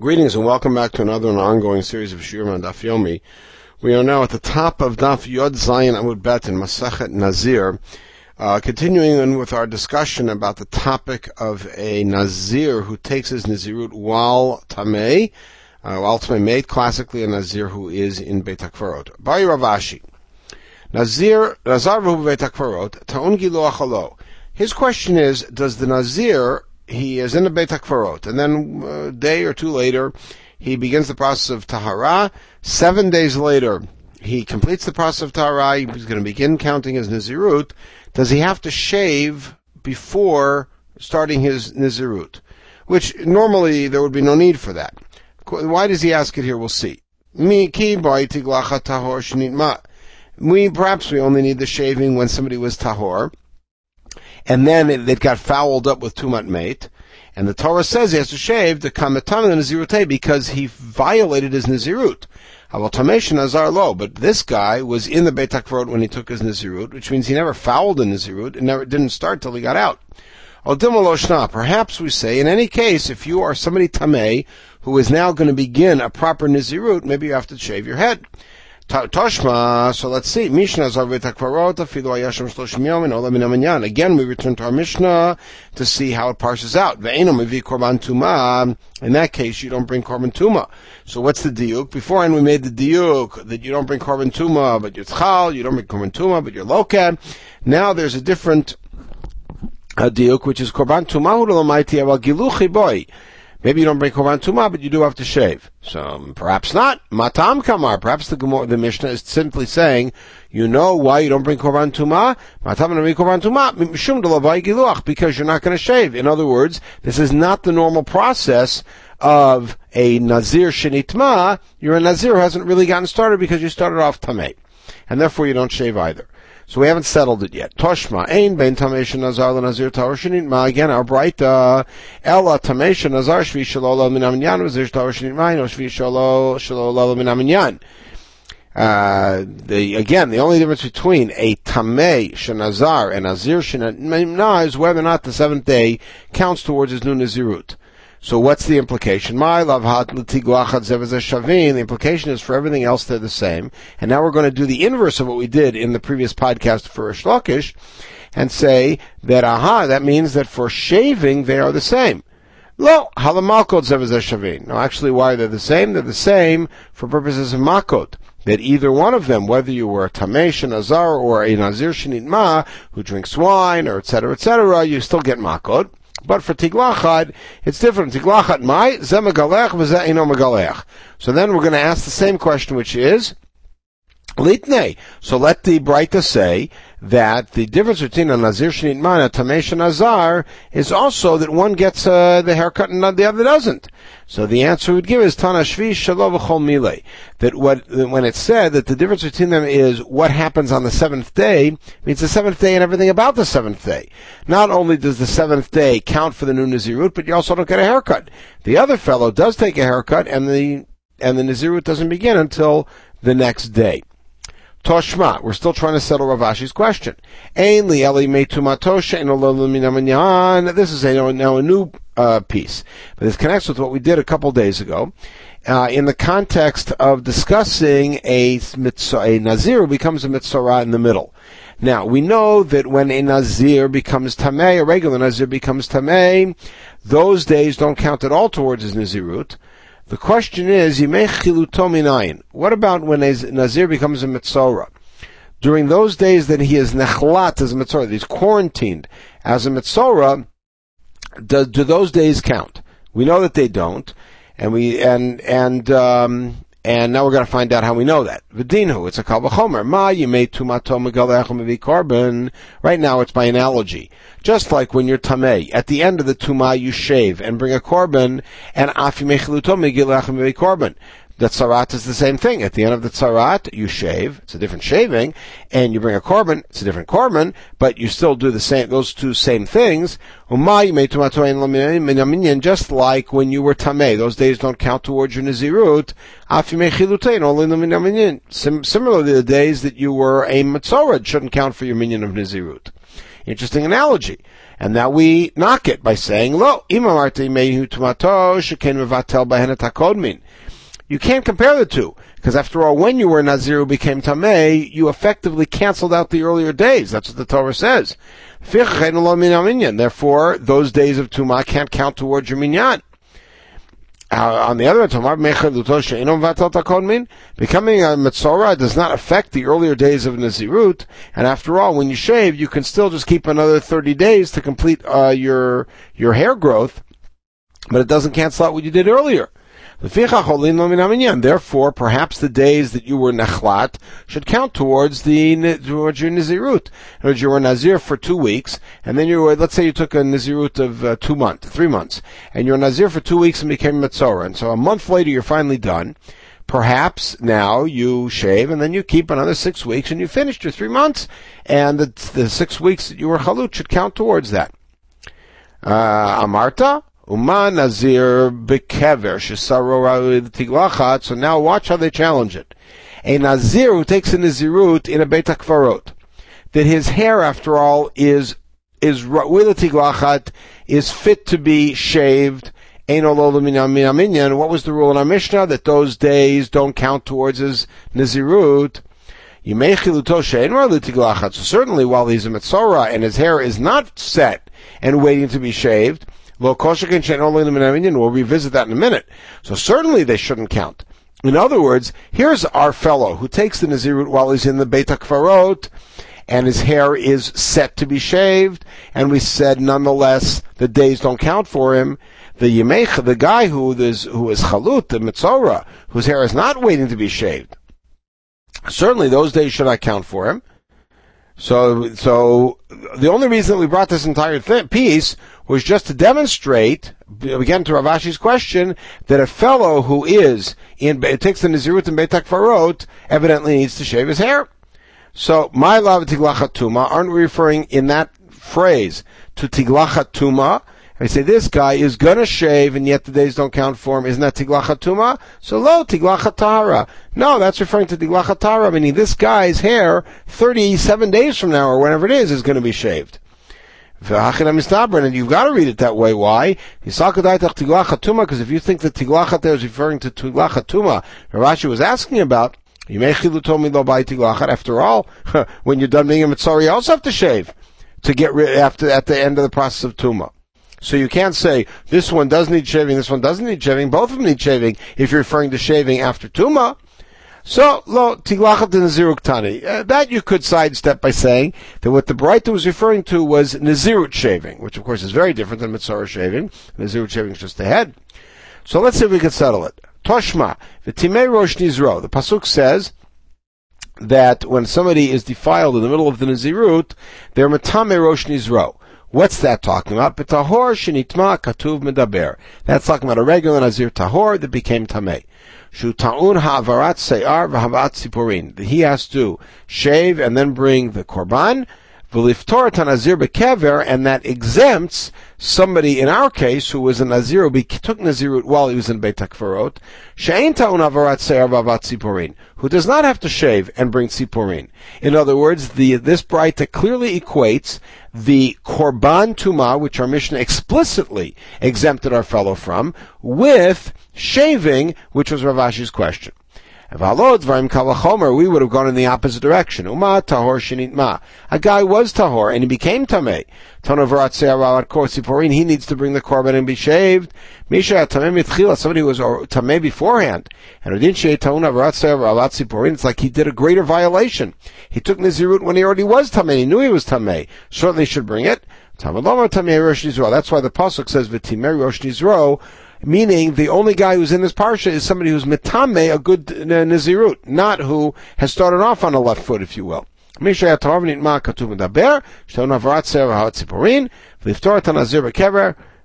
Greetings and welcome back to another and ongoing series of Shiurim on Daf Yomi. We are now at the top of Daf Yod Zayin Amud Bet in Masachet Nazir, uh, continuing with our discussion about the topic of a Nazir who takes his Nazirut while Tameh, uh, while Tameh made classically a Nazir who is in Beit HaKvarot. Bari Rav Ashi. Nazir, Nazar Beit HaKvarot, Ta'un Gilo. His question is, does the Nazir he is in the Beit HaKvarot, and then a uh, day or two later, he begins the process of Tahara. Seven days later, he completes the process of Tahara. He's going to begin counting his Nazirut. Does he have to shave before starting his Nazirut? Which normally there would be no need for that. Why does he ask it here? We'll see. We perhaps we only need the shaving when somebody was tahor and then it, it got fouled up with tumat mate. And the Torah says he has to shave the kametam and nazirute because he violated his nazirut. Nazar lo, but this guy was in the Beit HaKvarot when he took his nazirut, which means he never fouled the nazirut. It never didn't start till he got out. Perhaps we say, in any case, if you are somebody tamei who is now going to begin a proper nazirut, maybe you have to shave your head. Toshma, so let's see. Mishnah Zarvit Akvarot, Afilu Ayashim Shloshim. Again, we return to our Mishnah to see how it parses out. Ve'enom Mevi Korban Tuma. In that case, you don't bring Korban Tuma. So what's the diuk? Beforehand, we made the diuk that you don't bring Korban Tuma, but you're Tchal, you don't bring Korban Tuma, but you're Lokad. Now there's a different uh, diuk, which is Korban Tuma Giluchi Boy. Maybe you don't bring Korban Tumah, but you do have to shave. So perhaps not. Matam Kamar. Perhaps the Gemara, the Mishnah is simply saying, you know why you don't bring Korban Tumah? Matam and bring Korban Tumah because you're not going to shave. In other words, this is not the normal process of a Nazir Shinitma. You're a Nazir who hasn't really gotten started because you started off Tameh. And therefore you don't shave either. So we haven't settled it yet. Toshma, ein ben tamesha nazar nazir tower shinit ma. Again, our uh, ella tamesha nazar shvi shalola min aminyan, v'zir tower shinit ma, no shvi shalola min aminyan. Uh, the, again, the only difference between a tameh shenazar and nazir shenimna is whether or not the seventh day counts towards his new nazirut. So what's the implication? My love The implication is for everything else they're the same. And now we're going to do the inverse of what we did in the previous podcast for Rish and say that aha, that means that for shaving they are the same. Lo, halamalkot shavin. No, actually, why they're the same? They're the same for purposes of makot. That either one of them, whether you were a tamesh, a nazar, or a nazir shinit ma, who drinks wine, or etc., etc., you still get makot. But for tiglachad, it's different. Tiglachad mai zemagalech v'ze'ino megalech. So then we're going to ask the same question, which is litne. So let the Breita say that the difference between a Nazir Shnit Man and a Tamesh Nazar is also that one gets uh, the haircut and the other doesn't. So the answer we'd give is Tana Shvi Shalom Mile. That what, when it's said that the difference between them is what happens on the seventh day, means the seventh day and everything about the seventh day. Not only does the seventh day count for the new Nazirut, but you also don't get a haircut. The other fellow does take a haircut and the, and the Nazirut doesn't begin until the next day. Toshma. We're still trying to settle Rav Ashi's question. This is a, now a new uh, piece, but this connects with what we did a couple days ago. Uh, in the context of discussing a, a Nazir who becomes a Mitzorah in the middle. Now, we know that when a Nazir becomes Tameh, a regular Nazir becomes Tameh, those days don't count at all towards his Nazirut. The question is, what about when a Nazir becomes a Mitzorah? During those days that he is nechlat as a Mitzorah, he's quarantined as a Mitzorah, do, do those days count? We know that they don't, and we, and, and, um, and now we're going to find out how we know that. V'dinu, it's a kalvachomer. Ma yimei tumato megalechum carbon. Right now it's by analogy. Just like when you're tamei, at the end of the tuma you shave and bring a korban, and afi mechiluto megalechum carbon. The tzarat is the same thing. At the end of the tzarat, you shave. It's a different shaving, and you bring a korban. It's a different korban, but you still do the same. Those two same things. Just like when you were tamei, those days don't count towards your nazirut. Similarly, the days that you were a matzorah shouldn't count for your minion of nazirut. Interesting analogy. And now we knock it by saying, Lo, imamarti mehu tumato sheken mevatel bahenet hakodmin. You can't compare the two. Because after all, when you were Nazir who became Tameh, you effectively canceled out the earlier days. That's what the Torah says. Therefore, those days of Tumah can't count towards your minyan. Uh, on the other hand, becoming a Metzora does not affect the earlier days of Nazirut, and after all, when you shave, you can still just keep another 30 days to complete uh, your your hair growth, but it doesn't cancel out what you did earlier. Therefore, perhaps the days that you were nechlat should count towards the towards your nizirut. In other you were nazir for two weeks, and then you were, let's say you took a nizirut of uh, two months, three months, and you're nazir for two weeks and became metzora, and so a month later you're finally done. Perhaps now you shave and then you keep another six weeks and you finished your three months, and the, the six weeks that you were chalut should count towards that. Uh, Amarta, Uma Nazir Bekever So now watch how they challenge it. A Nazir who takes a Nazirut in a Beit HaKvarot, that his hair, after all, is is with a Tiglachat, is fit to be shaved. What was the rule in our Mishnah? That those days don't count towards his Nazirut. So certainly while he's a Metzora and his hair is not set and waiting to be shaved, Lo koshekin she'en We'll revisit that in a minute. So certainly they shouldn't count. In other words, here's our fellow who takes the Nazirut while he's in the Beit HaKvarot, and his hair is set to be shaved, and we said nonetheless the days don't count for him. The Yemech, the guy who is, who is Chalut, the Mitzora, whose hair is not waiting to be shaved, certainly those days should not count for him. So, so the only reason we brought this entire th- piece was just to demonstrate, again to Rav Ashi's question, that a fellow who is in it takes the Nazirut and Beit HaKvarot evidently needs to shave his hair. So, my love Tiglachatuma, aren't we referring in that phrase to Tiglachatuma? I say this guy is gonna shave and yet the days don't count for him. Isn't that Tiglachatuma? So lo, Tiglachatara. No, that's referring to Tiglachatara, meaning this guy's hair, 37 days from now or whenever it is, is gonna be shaved. And you've got to read it that way. Why? Because if you think that Tiglachat there is referring to Tiglachatuma, Rashi was asking about, after all, when you're done being a Mitzvah, you also have to shave to get rid after at the end of the process of Tuma. So you can't say this one does need shaving, this one doesn't need shaving. Both of them need shaving if you're referring to shaving after Tuma. So, lo, tiglachat nazirut tani. Uh, that you could sidestep by saying that what the Braita was referring to was nazirut shaving, which of course is very different than mitzvah shaving. Nazirut shaving is just the head. So let's see if we can settle it. Toshma, v'timei rosh nizro. The pasuk says that when somebody is defiled in the middle of the nazirut, they're matame rosh nizro. What's that talking about? B'tahor shenitma katuv medaber. That's talking about a regular nazir tahor that became tameh. Shutaun ha'avarat se'ar v'havat sipurin. He has to shave and then bring the korban. V'liftor tanazir bekever, and that exempts somebody in our case who was a nazir who took nazirut while he was in Beit HaKvarot, she'ein ta'un sipurin, who does not have to shave and bring sipurin. In other words, the, this Braita clearly equates the korban tuma, which our Mishnah explicitly exempted our fellow from, with shaving, which was Rav Ashi's question. We would have gone in the opposite direction. Uma tahor ma. A guy was tahor and he became tameh. He needs to bring the korban and be shaved. Misha somebody who was uh, tameh beforehand. And it's like he did a greater violation. He took Nizirut when he already was tameh. He knew he was tameh. Certainly should bring it. That's why the pasuk says v'timer rosh nizro meaning the only guy who's in this parsha is somebody who's mitame, a good nazirut, not who has started off on the left foot, if you will.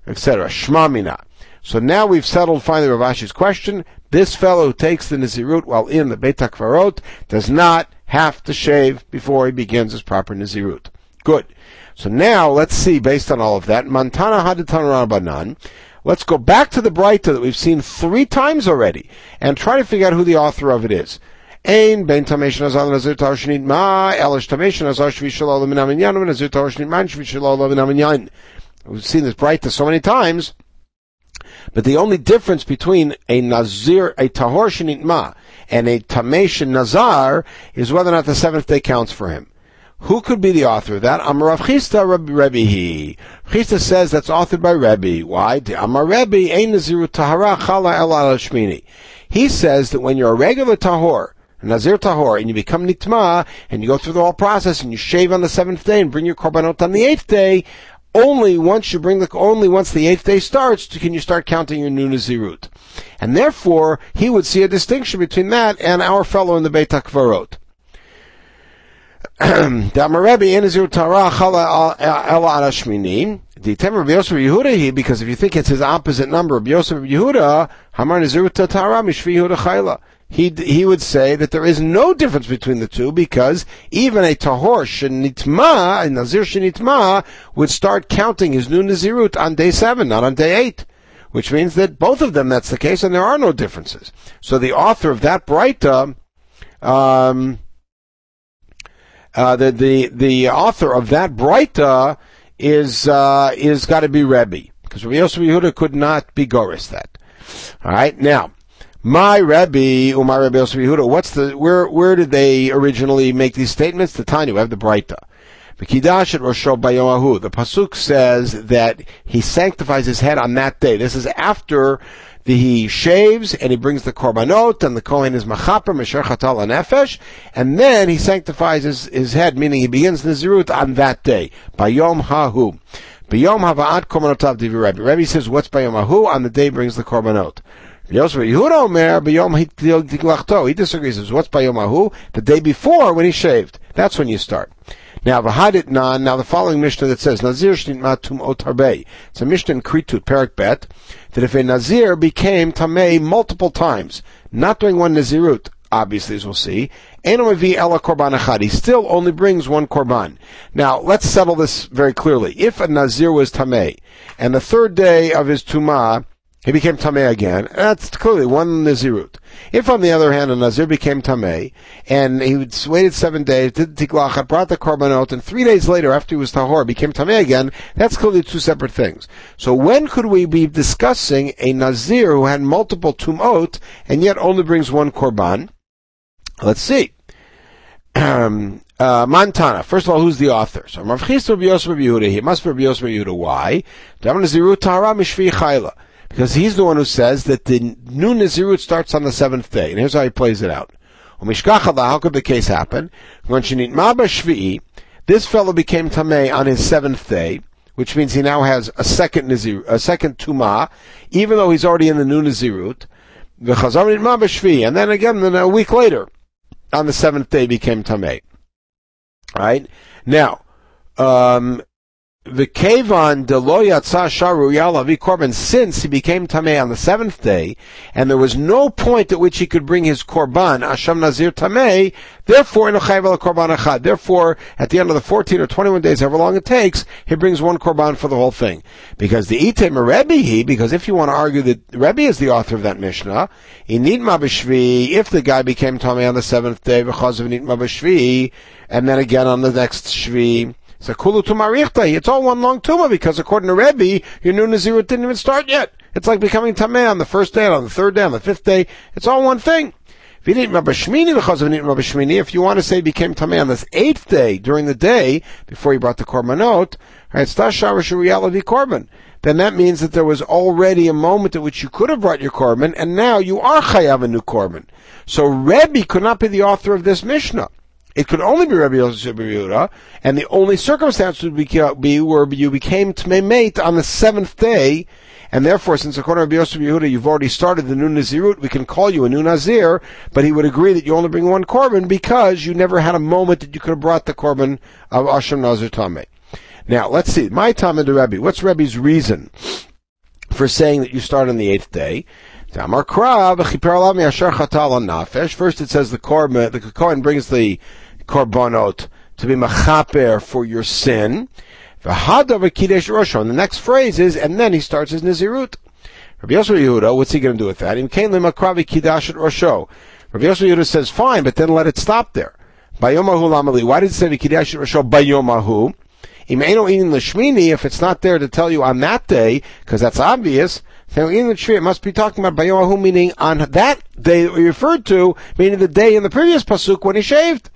etc. So now we've settled finally Rav Ashi's question. This fellow who takes the Nazirut while in the Beit HaKvarot does not have to shave before he begins his proper Nazirut. Good. So now let's see, based on all of that, Mantana Hadatan Rabbanan, Let's go back to the Braita that we've seen three times already and try to figure out who the author of it is. We've seen this bright so many times. But the only difference between a nazir, a tahor shenit ma, and a tamesh nazar is whether or not the seventh day counts for him. Who could be the author of that? Amar Rav Chisda Rebbe He. Chisda says that's authored by Rebbe. Why? Amar Rebbe Ein Tahara Chala El Shmini. He says that when you're a regular Tahor, Nazir Tahor, and you become Nitma, and you go through the whole process, and you shave on the seventh day, and bring your korbanot on the eighth day, only once you bring the, only once the eighth day starts can you start counting your new Nazirut. And therefore, he would see a distinction between that and our fellow in the Beit HaKvarot. because if you think it's his opposite number, Rabbi Yosef Yehuda, Hamar Nazirut Tara Mishvi Yehuda. He, he would say that there is no difference between the two because even a tahor shenitma, a nazir shenitma, would start counting his new nazirut on day seven, not on day eight. Which means that both of them that's the case and there are no differences. So the author of that Breita, um, uh, the, the, the author of that Breita is, uh, is gotta be Rebbe. Because Rabbi Yosef Yehuda could not be Goris that. Alright, now, my Rebbe, Umar Rebbe Yosef Yehuda, what's the, where, where did they originally make these statements? The Tanya, we have the Breita. Kidash at Rosho. The Pasuk says that he sanctifies his head on that day. This is after the, he shaves and he brings the korbanot and the kohen is machaper mesher chatal nefesh and then he sanctifies his, his head, meaning he begins Nazirut on that day. Bayom hahu. Bayom hava'at korbanot divi Rebbe. Rebbe says, what's bayom hahu? On the day he brings the korbanot. Yosef Yehuda Omer tiglachto. He disagrees. What's bayom hahu? The day before when he shaved. That's when you start. Now, v'hadit nan. Now, the following Mishnah that says Nazir shnit tum otarbei. It's a Mishnah in Kritut Perak Bet that if a Nazir became tamei multiple times, not doing one Nazirut, obviously, as we'll see, Enomavi ela korban achad. He still only brings one korban. Now, let's settle this very clearly. If a Nazir was tamei, and the third day of his tumah, he became Tameh again. That's clearly one Nazirut. If, on the other hand, a Nazir became Tameh, and he waited seven days, did the Tiglachat, brought the Korbanot, and three days later, after he was Tahor, became Tameh again, that's clearly two separate things. So when could we be discussing a Nazir who had multiple Tumot, and yet only brings one Korban? Let's see. Um, uh, Montana. First of all, who's the author? So Rav Chisda Rabbi Yehuda. He must be Rabbi Yehuda. Why? Nazirut Tahara Mishvi Chayla because he's the one who says that the new Nazirut starts on the seventh day. And here's how he plays it out. How could the case happen? This fellow became Tameh on his seventh day, which means he now has a second Nazir, a second Tumah, even though he's already in the new Nazirut. And then again, then a week later, on the seventh day, became Tameh. Right? Now, um, the Kavan Deloyatsa Sharu Yalavi Korban, since he became Tameh on the seventh day, and there was no point at which he could bring his Korban, Asham Nazir Tameh, therefore, in Korban Achad, therefore, at the end of the 14 or 21 days, however long it takes, he brings one Korban for the whole thing. Because the Item Rebbe, he, because if you want to argue that Rebbe is the author of that Mishnah, in Nidma B'Shvi, if the guy became Tameh on the seventh day, of Nidma B'Shvi, and then again on the next Shvi. It's all one long tuma because according to Rebbe, your new Nazirut didn't even start yet. It's like becoming tameh on the first day, on the third day, on the fifth day. It's all one thing. If you want to say he became tameh on this eighth day during the day before you brought the korbanot, reality korban. Then that means that there was already a moment at which you could have brought your korban, and now you are chayav a new korban. So Rebbe could not be the author of this Mishnah. It could only be Rabbi Yosef Yehuda, and the only circumstance would be where you became Tmei on the seventh day, and therefore, since according to Rabbi Yosef Yehuda, you've already started the new Nazirut, we can call you a new Nazir, but he would agree that you only bring one korban because you never had a moment that you could have brought the korban of Asham Nazir Tameh. Now, let's see. My Talmud Rebbe. What's Rebbe's reason for saying that you start on the eighth day? First, it says the korban, the Kohen brings the korbanot to be machaper for your sin. The next phrase is, and then he starts his Nazirut. Rabbi Yosef Yehuda, what's he going to do with that? Rabbi Yosef Yehuda says fine, but then let it stop there. Why did it say bayomahu? If it's not there to tell you on that day, because that's obvious, it must be talking about bayomahu, meaning on that day that we referred to, meaning the day in the previous pasuk when he shaved.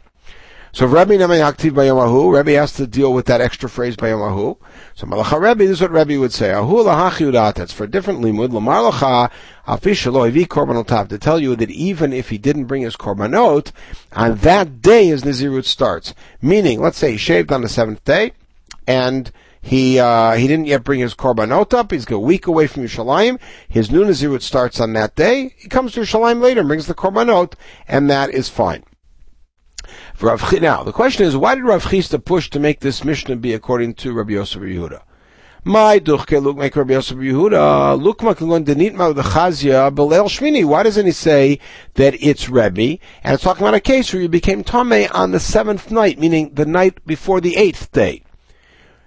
So Rabbi Namay Aktiv Bayomahu, Rabbi has to deal with that extra phrase Bayomahu. So Malacha Rabbi, this is what Rabbi would say. Ahu lahachi udat, that's for a different limud. Lamar lacha, afishalo evi korbanot to tell you that even if he didn't bring his korbanot, on that day his Nazirut starts. Meaning, let's say he shaved on the seventh day, and he uh, he didn't yet bring his korbanot up. He's a week away from Yerushalayim. His new Nazirut starts on that day. He comes to Yerushalayim later and brings the korbanot, and that is fine. Now, the question is, why did Rav Chisda push to make this Mishnah be according to Rabbi Yosef Yehuda? My duchke make Rabbi Yosef Yehuda look makalon denitma the chazia belel shmini. Why doesn't he say that it's Rebbe? And it's talking about a case where you became tame on the seventh night, meaning the night before the eighth day.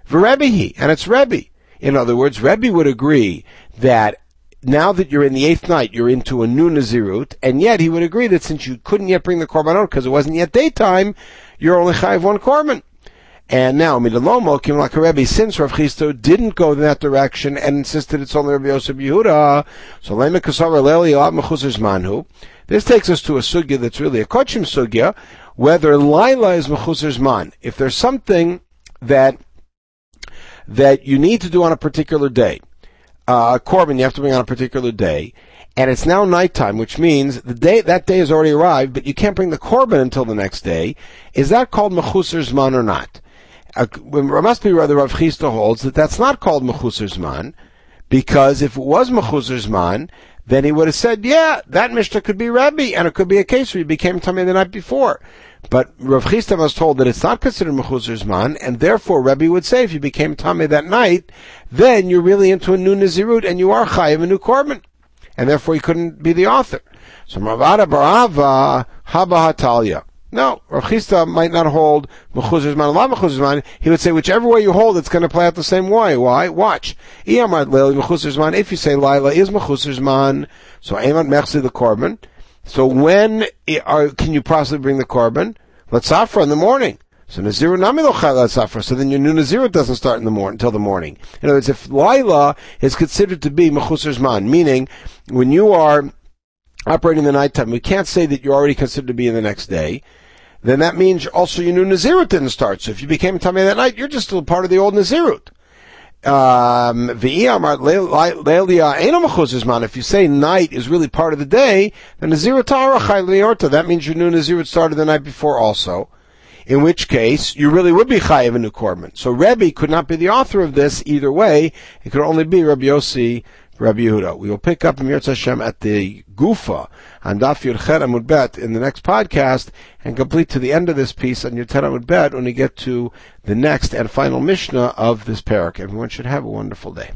V'Rebbe and it's Rebbe. In other words, Rebbe would agree that now that you're in the eighth night, you're into a new Nazirut, and yet he would agree that since you couldn't yet bring the korbanot because it wasn't yet daytime, you're only chayiv one korban. And now, Midalomo a Rebbe, since Rav Chisda didn't go in that direction and insisted it's only Rabbi Yosef Yehuda, so Lema Kasava Leli Manhu. This takes us to a sugya that's really a kochim sugya, whether Lila is Mechusar Zman. If there's something that, that you need to do on a particular day, uh, korban you have to bring on a particular day, and it's now nighttime, which means the day that day has already arrived, but you can't bring the korban until the next day. Is that called mechusar zman or not? Uh, it must be rather Rav Chisda holds that that's not called mechusar zman, because if it was mechusar zman, then he would have said, yeah, that Mishnah could be Rebbe, and it could be a case where he became Tamei the night before. But Rav Chisda was told that it's not considered Mechusar Zman, and therefore Rebbe would say if you became Tamei that night, then you're really into a new Nazirut, and you are Chayiv, a new Korban. And therefore he couldn't be the author. So Ravada Barava Haba Hatalia. No, Rav Chisda might not hold Mechusar Zman, Allah Mechusar Zman. He would say whichever way you hold, it's going to play out the same way. Why? Watch. If you say Lila is Mechusar Zman, so Emat Mechzi the Korban, so when uh, are, can you possibly bring the korban? Latzafra in the morning. So Naziru Nami Latzafra. So then your new Naziru doesn't start in the morning until the morning. In other words, if Laila is considered to be Mechusar Zman, meaning when you are operating the nighttime, we can't say that you're already considered to be in the next day. Then that means also your new Nazirut didn't start. So if you became Tamei that night, you're just still part of the old Nazirut um, if you say night is really part of the day, then that means your new Nazir started the night before also. In which case, you really would be chayiv a new korban. So Rebbe could not be the author of this either way. It could only be Rabbi Yossi Rabbi Yehuda. We will pick up Amir Hashem at the Gufa on Daf Yud Chet Amud Bet in the next podcast and complete to the end of this piece on Yud Chet Amud Bet when we get to the next and final Mishnah of this parak. Everyone should have a wonderful day.